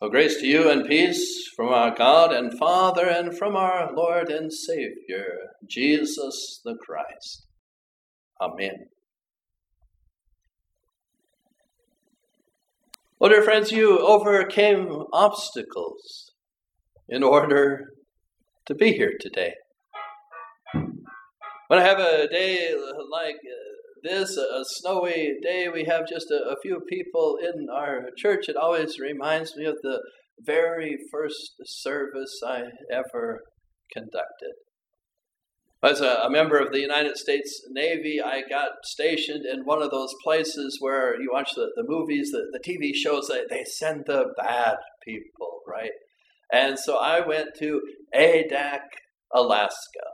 Well, grace to you and peace from our God and Father and from our Lord and Savior, Jesus the Christ. Amen. Well, dear friends, you overcame obstacles in order to be here today. When I have a day like this, a snowy day, we have just a, a, few people in our church. It always reminds me of the very first service I ever conducted. As a, a, member of the United States Navy, I got stationed in one of those places where you watch the, the movies, the, the TV shows, they, they send the bad people, right? And so I went to Adak, Alaska.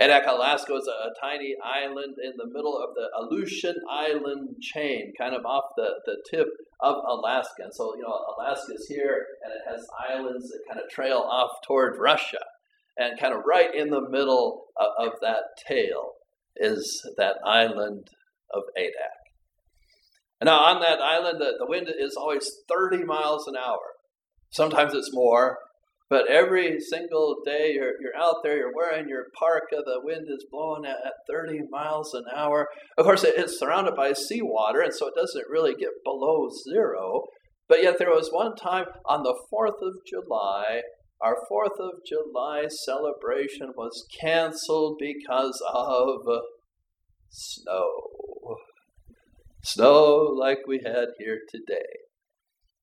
Adak, Alaska is a, a, tiny island in the middle of the Aleutian Island chain, kind of off the, the tip of Alaska. And so, you know, Alaska is here and it has islands that kind of trail off toward Russia. And kind of right in the middle of, of that tail is that island of Adak. And now on that island, the, the wind is always 30 miles an hour. Sometimes it's more, but every single day you're, you're out there, you're wearing your parka, the wind is blowing at, at 30 miles an hour. Of course, it, it's surrounded by seawater, and so it doesn't really get below zero. But yet, there was one time on the 4th of July, our 4th of July celebration was canceled because of snow. Snow like we had here today.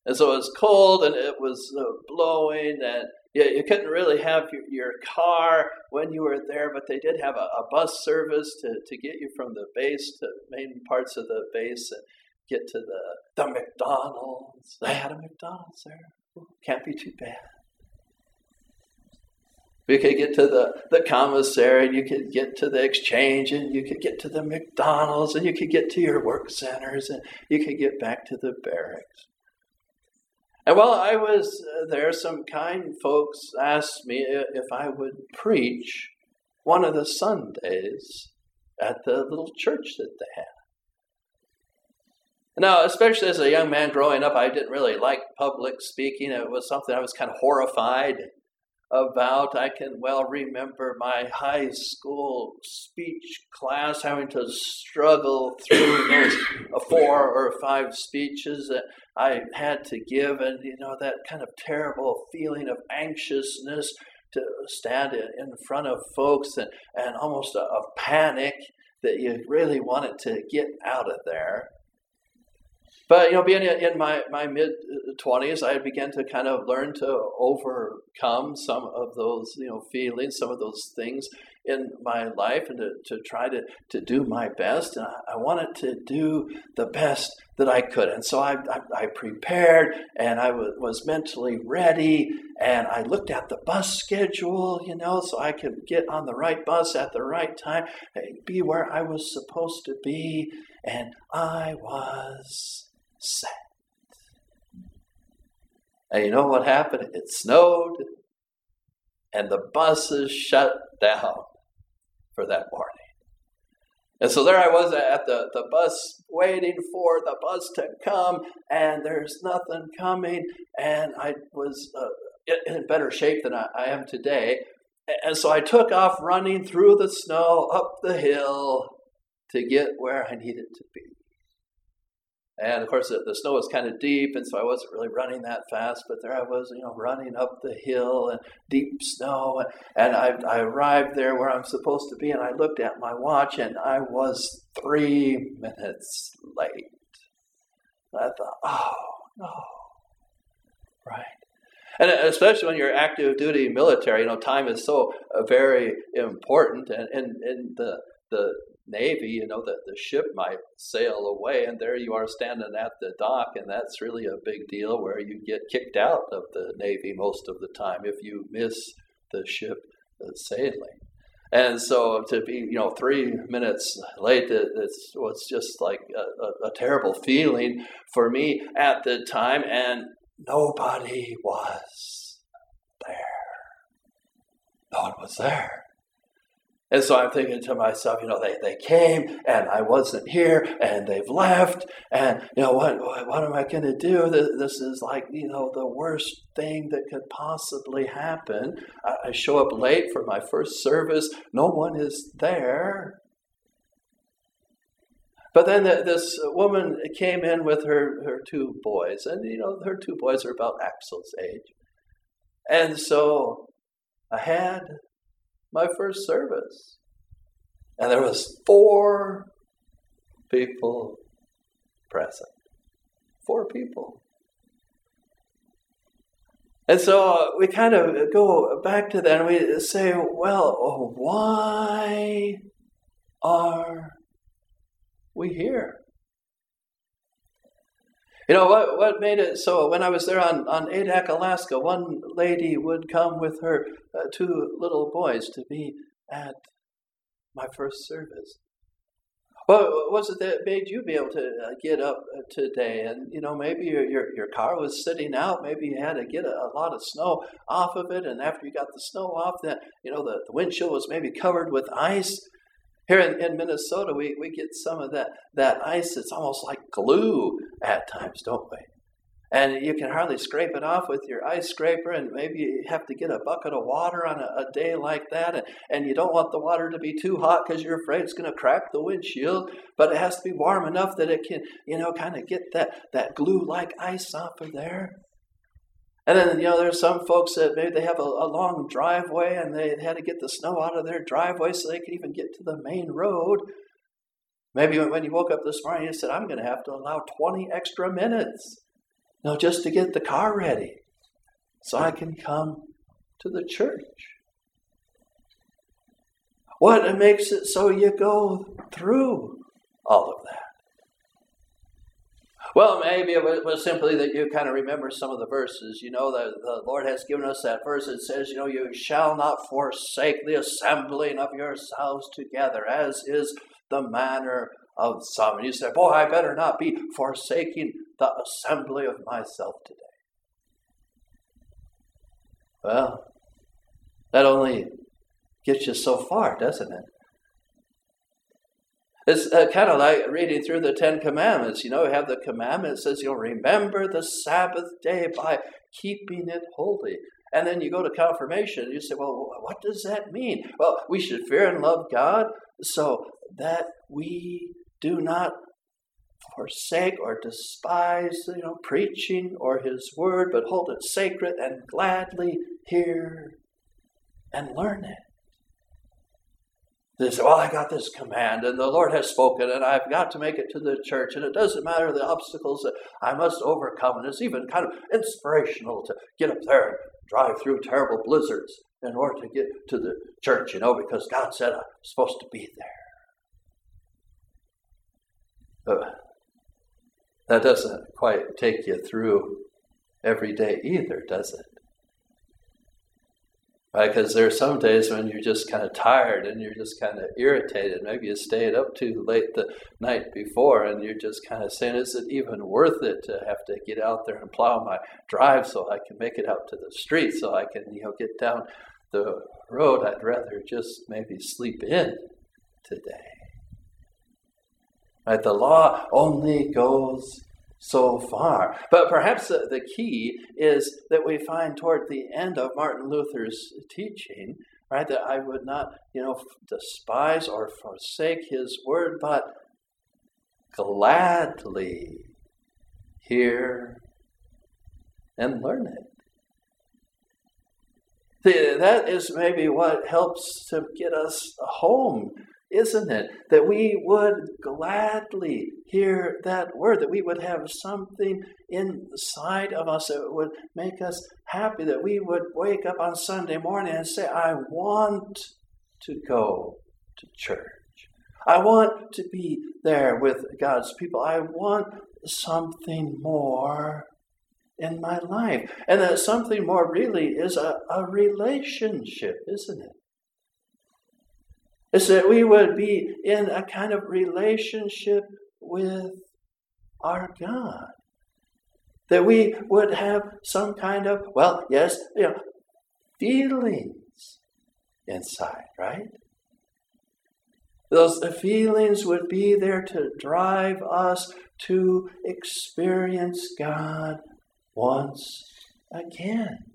And so it was cold and it was blowing, and you, you couldn't really have your, your, car when you were there, but they did have a, a, bus service to, to get you from the base to main parts of the base and get to the, the McDonald's. They had a McDonald's there. can't be too bad. You could get to the, the commissary, and you could get to the exchange, and you could get to the McDonald's, and you could get to your work centers, and you could get back to the barracks. And while I was uh, there, some kind folks asked me if I would preach one of the Sundays at the little church that they had. Now, especially as a young man growing up, I didn't really like public speaking. It was something I was kind of horrified about. I can well remember my high school speech class having to struggle through those uh, four or five speeches that I had to give, and you know, that kind of terrible feeling of anxiousness to stand in front of folks and, and almost a, a panic that you really wanted to get out of there. But you know, being in my, my mid uh, twenties, I began to kind of learn to overcome some of those you know feelings, some of those things in my life, and to, to try to, to do my best. And I, I wanted to do the best that I could, and so I, I, I prepared, and I w- was mentally ready, and I looked at the bus schedule, you know, so I could get on the right bus at the right time, be where I was supposed to be, and I was And you know what happened? It snowed, and the buses shut down for that morning. And so there I was at the, the bus, waiting for the bus to come, and there's nothing coming. And I was uh, in better shape than I, I am today. And so I took off running through the snow up the hill to get where I needed to be. And of course, the, the snow was kind of deep, and so I wasn't really running that fast. But there I was, you know, running up the hill and deep snow. And, and I, I arrived there where I'm supposed to be, and I looked at my watch, and I was three minutes late. And I thought, oh, no. Right. And especially when you're active duty military, you know, time is so uh, very important. And in the, the Navy, you know, that the ship might sail away, and there you are standing at the dock, and that's really a big deal where you get kicked out of the Navy most of the time if you miss the ship uh, sailing. And so to be, you know, three minutes late, it, was just like a, a, a terrible feeling for me at the time, and nobody was there. No one was there. And so I'm thinking to myself, you know, they, they came and I wasn't here and they've left. And, you know, what, what am I going to do? This is like, you know, the worst thing that could possibly happen. I show up late for my first service, no one is there. But then the, this woman came in with her, her two boys, and you know, her two boys are about Axel's age. And so I had my first service. And there was four people present. Four people. And so uh, we kind of go back to that and we say, well, why are we here. You know what? What made it so? When I was there on on Adak, Alaska, one lady would come with her uh, two little boys to be at my first service. What was it that made you be able to uh, get up uh, today? And you know, maybe your, your, your car was sitting out. Maybe you had to get a, a, lot of snow off of it. And after you got the snow off, then you know the, the windshield was maybe covered with ice. Here in, in Minnesota, we, we get some of that, that ice that's almost like glue at times, don't we? And you can hardly scrape it off with your ice scraper, and maybe you have to get a bucket of water on a, a day like that. And, and you don't want the water to be too hot because you're afraid it's going to crack the windshield, but it has to be warm enough that it can, you know, kind of get that, that glue like ice off of there. And then, you know, there's some folks that maybe they have a, a, long driveway and they had to get the snow out of their driveway so they could even get to the main road. Maybe when you woke up this morning, you said, I'm going to have to allow 20 extra minutes, you know, just to get the car ready so I can come to the church. What makes it so you go through all of that? Well, maybe it was simply that you kind of remember some of the verses. You know, the, the Lord has given us that verse that says, you know, you shall not forsake the assembling of yourselves together, as is the manner of some. And you say, boy, I better not be forsaking the assembly of myself today. Well, that only gets you so far, doesn't it? It's uh, kind of like reading through the Ten Commandments. You know, you have the commandment that says you'll remember the Sabbath day by keeping it holy. And then you go to confirmation you say, well, what does that mean? Well, we should fear and love God so that we do not forsake or despise, you know, preaching or His word, but hold it sacred and gladly hear and learn it. They say, Well, I got this command, and the Lord has spoken, and I've got to make it to the church, and it doesn't matter the obstacles that I must overcome. And it's even kind of inspirational to get up there and drive through terrible blizzards in order to get to the church, you know, because God said I'm supposed to be there. But that doesn't quite take you through every day either, does it? Right? Because there are some days when you're just kind of tired and you're just kind of irritated. Maybe you stayed up too late the night before and you're just kind of saying, is it even worth it to have to get out there and plow my drive so I can make it out to the street so I can, you know, get down the road? I'd rather just maybe sleep in today. Right? The law only goes so far. But perhaps the, key is that we find toward the end of Martin Luther's teaching, right, that I would not, you know, despise or forsake his word, but gladly hear and learn it. That is maybe what helps to get us home isn't it? That we would gladly hear that word, that we would have something inside of us that would make us happy, that we would wake up on Sunday morning and say, I want to go to church. I want to be there with God's people. I want something more in my life. And that something more really is a, a relationship, isn't it? Is that we would be in a kind of relationship with our God. That we would have some kind of, well, yes, you know, feelings inside, right? Those feelings would be there to drive us to experience God once again.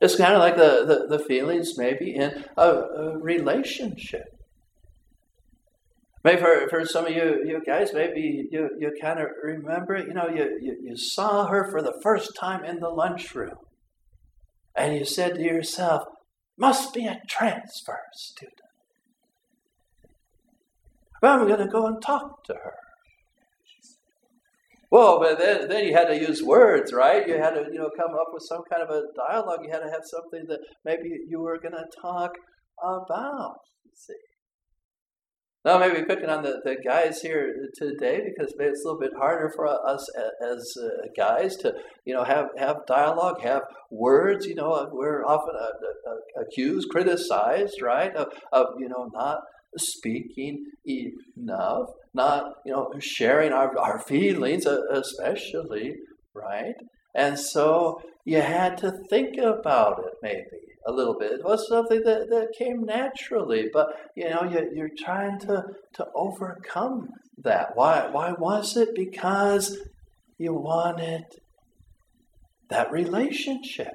It's kind of like the, the, the feelings maybe in a, a, relationship. Maybe for, for some of you, you guys, maybe you, you kind of remember, you know, you, you, you saw her for the first time in the lunchroom. And you said to yourself, must be a transfer student. Well, I'm going to go and talk to her. Well, but then, then you had to use words, right? You had to, you know, come up with some kind of a dialogue. You had to have something that maybe you were going to talk about. See. Now, maybe picking on the, the guys here today because maybe it's a little bit harder for us as uh, guys to, you know, have, have dialogue, have words. You know, we're often uh, uh, accused, criticized, right, of, of, you know, not speaking enough, not you know sharing our, our feelings, uh, especially, right? And so you had to think about it maybe a little bit. It was something that, that came naturally, but you know you, you're trying to to overcome that. Why why was it? Because you wanted that relationship.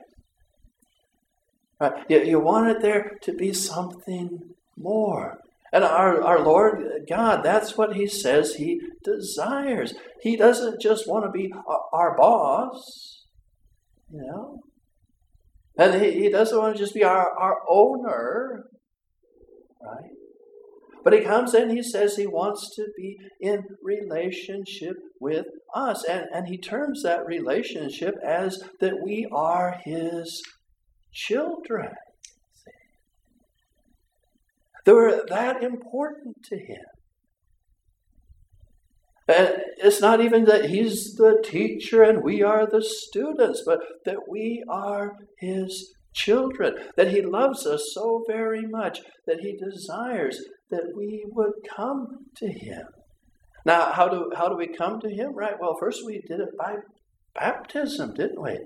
Right? You, you wanted there to be something more. And our, our Lord God, that's what He says He desires. He doesn't just want to be our boss, you know. And He, he doesn't want to just be our, our owner, right? But He comes in, He says He wants to be in relationship with us. And, and He terms that relationship as that we are His children. They were that important to him. And it's not even that he's the teacher and we are the students, but that we are his children, that he loves us so very much that he desires that we would come to him. Now, how do, how do we come to him? Right, well, first we did it by baptism, didn't we?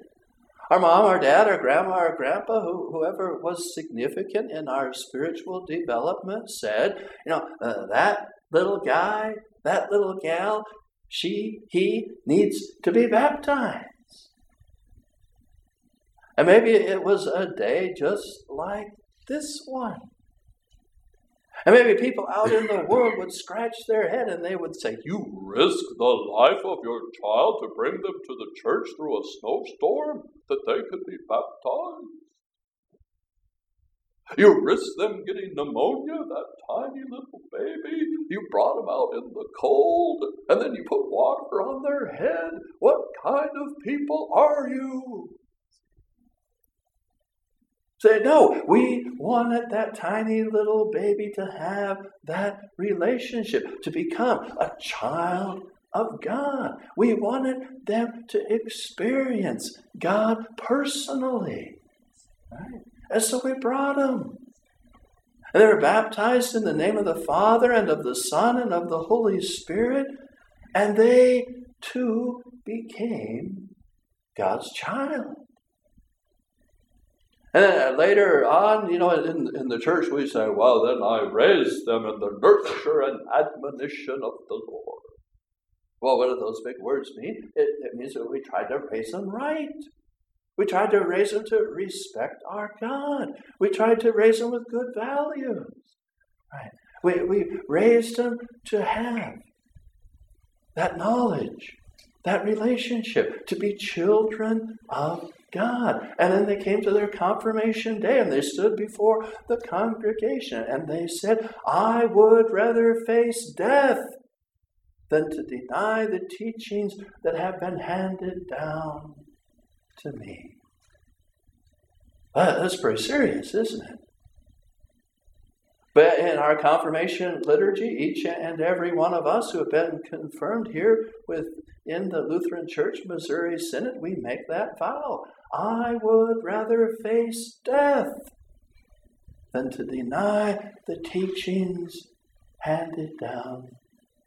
Our mom, our dad, our grandma, our grandpa, who, whoever was significant in our spiritual development said, you know, uh, that little guy, that little gal, she, he needs to be baptized. And maybe it was a day just like this one. And maybe people out in the world would scratch their head and they would say, You risk the life of your child to bring them to the church through a snowstorm that they could be baptized. You risk them getting pneumonia, that tiny little baby. You brought them out in the cold, and then you put water on their head. What kind of people are you? Say, no, we wanted that tiny little baby to have that relationship, to become a child of God. We wanted them to experience God personally. Right? And so we brought them. And they were baptized in the name of the Father and of the Son and of the Holy Spirit, and they too became God's child. And later on, you know, in, in the church, we say, well, then I raised them in the nurture and admonition of the Lord. Well, what do those big words mean? It, it means that we tried to raise them right. We tried to raise them to respect our God. We tried to raise them with good values. Right? We, we raised them to have that knowledge, that relationship, to be children of God. And then they came to their confirmation day and they stood before the congregation and they said, I would rather face death than to deny the teachings that have been handed down to me. that's pretty serious, isn't it? But in our confirmation liturgy, each and every one of us who have been confirmed here within the Lutheran Church Missouri Synod, we make that vow. I would rather face death than to deny the teachings handed down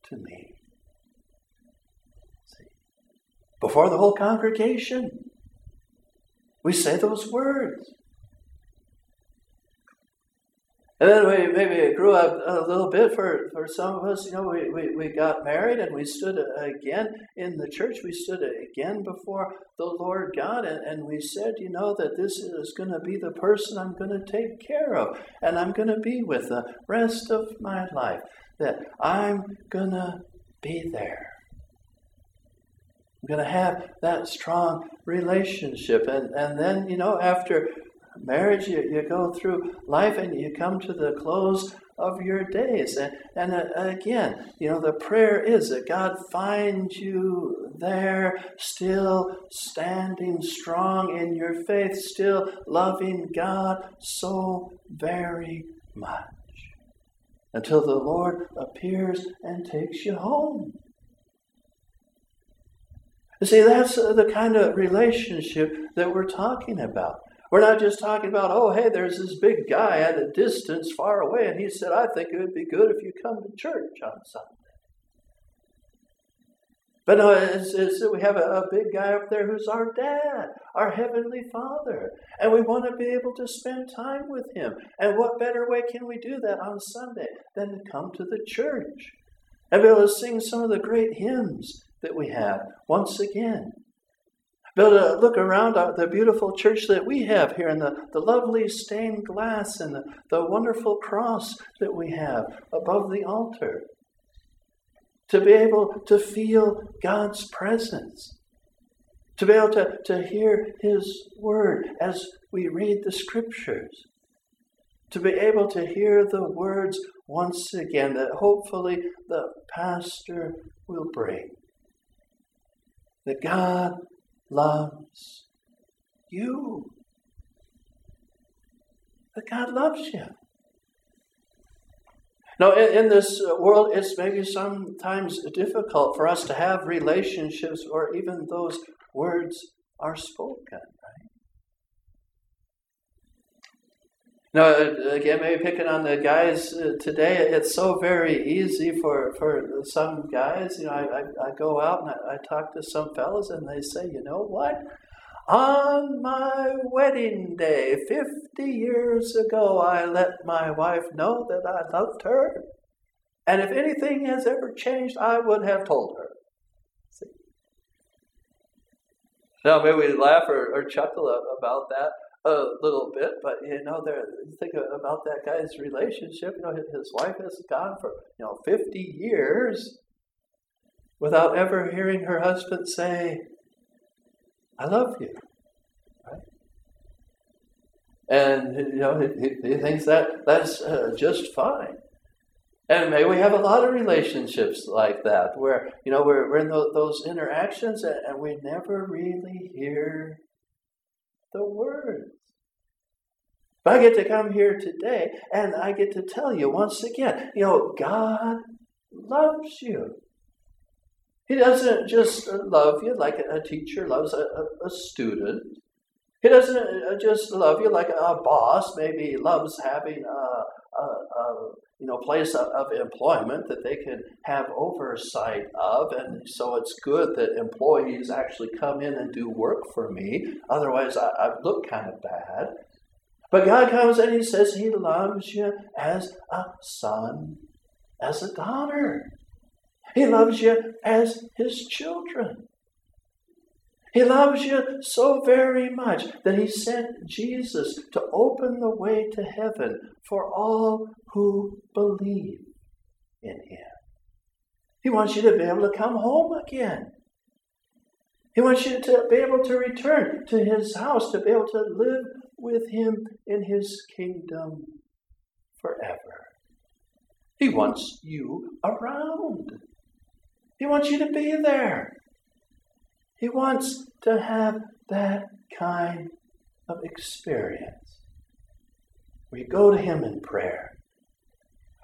to me. See? Before the whole congregation, we say those words. And then we maybe grew up a little bit for, for some of us. You know, we, we, we got married and we stood again in the church. We stood again before the Lord God and, and we said, you know, that this is going to be the person I'm going to take care of and I'm going to be with the rest of my life. That I'm going to be there. I'm going to have that strong relationship. And, and then, you know, after marriage, you, you go through life and you come to the close of your days. And, and uh, again, you know, the prayer is that God finds you there, still standing strong in your faith, still loving God so very much. Until the Lord appears and takes you home. You see, that's uh, the kind of relationship that we're talking about. We're not just talking about, oh, hey, there's this big guy at a distance far away, and he said, I think it would be good if you come to church on Sunday. But no, it's, it's, we have a, a, big guy up there who's our dad, our heavenly father, and we want to be able to spend time with him. And what better way can we do that on Sunday than to come to the church and be able to sing some of the great hymns that we have once again? Able to look around the beautiful church that we have here and the, the lovely stained glass and the, the wonderful cross that we have above the altar. To be able to feel God's presence. To be able to, to hear His word as we read the scriptures. To be able to hear the words once again that hopefully the pastor will bring. That God loves you. That God loves you. Now, in, in, this uh, world, it's maybe sometimes difficult for us to have relationships or even those words are spoken, right? Now, again, maybe picking on the guys uh, today, it's so very easy for, for some guys. You know, I, I, I go out and I, I talk to some fellas, and they say, you know what? On my wedding day, 50 years ago, I let my wife know that I loved her. And if anything has ever changed, I would have told her. See? Now, maybe we laugh or, or chuckle about that a little bit, but you know, there. Think about that guy's relationship. You know, his wife has gone for you know 50 years without ever hearing her husband say, "I love you." Right? And you know, he, he thinks that that's uh, just fine. And maybe we have a lot of relationships like that, where you know we're, we're in those, interactions and, we never really hear the words. But I get to come here today and I get to tell you once again, you know, God loves you. He doesn't just love you like a teacher loves a, a, a student. He doesn't uh, just love you like a boss maybe loves having a, a, a you know place of, of, employment that they can have oversight of, and so it's good that employees actually come in and do work for me. Otherwise, I, I look kind of bad. But God comes and He says He loves you as a son, as a daughter. He loves you as His children. He loves you so very much that He sent Jesus to open the way to heaven for all who believe in Him. He wants you to be able to come home again. He wants you to be able to return to His house, to be able to live with Him in His kingdom forever. He wants you around. He wants you to be there. He wants to have that kind of experience We go to Him in prayer,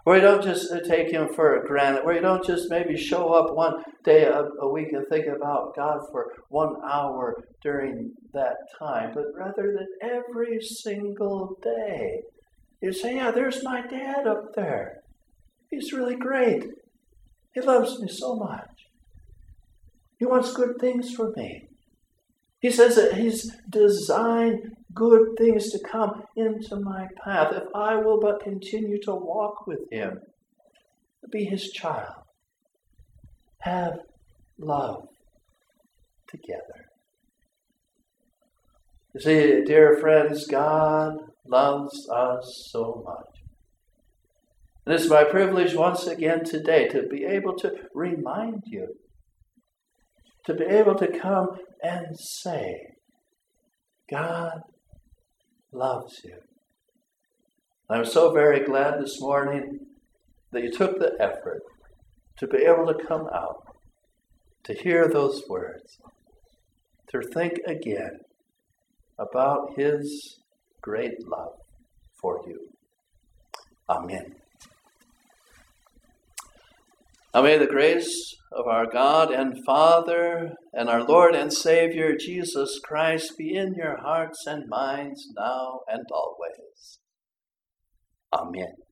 where you don't just uh, take Him for granted, where you don't just maybe show up one day a, a week and think about God for one hour during that time, but rather that every single day you say, Yeah, there's my dad up there. He's really great. He loves me so much. He wants good things for me. He says that He's designed good things to come into my path if I will but continue to walk with Him, be His child, have love together. You see, dear friends, God loves us so much. And it's my privilege once again today to be able to remind you, to be able to come and say, God loves you. I'm so very glad this morning that you took the effort to be able to come out, to hear those words, to think again about His great love for you. Amen. Now may the grace of our God and Father and our Lord and Savior Jesus Christ be in your hearts and minds now and always. Amen.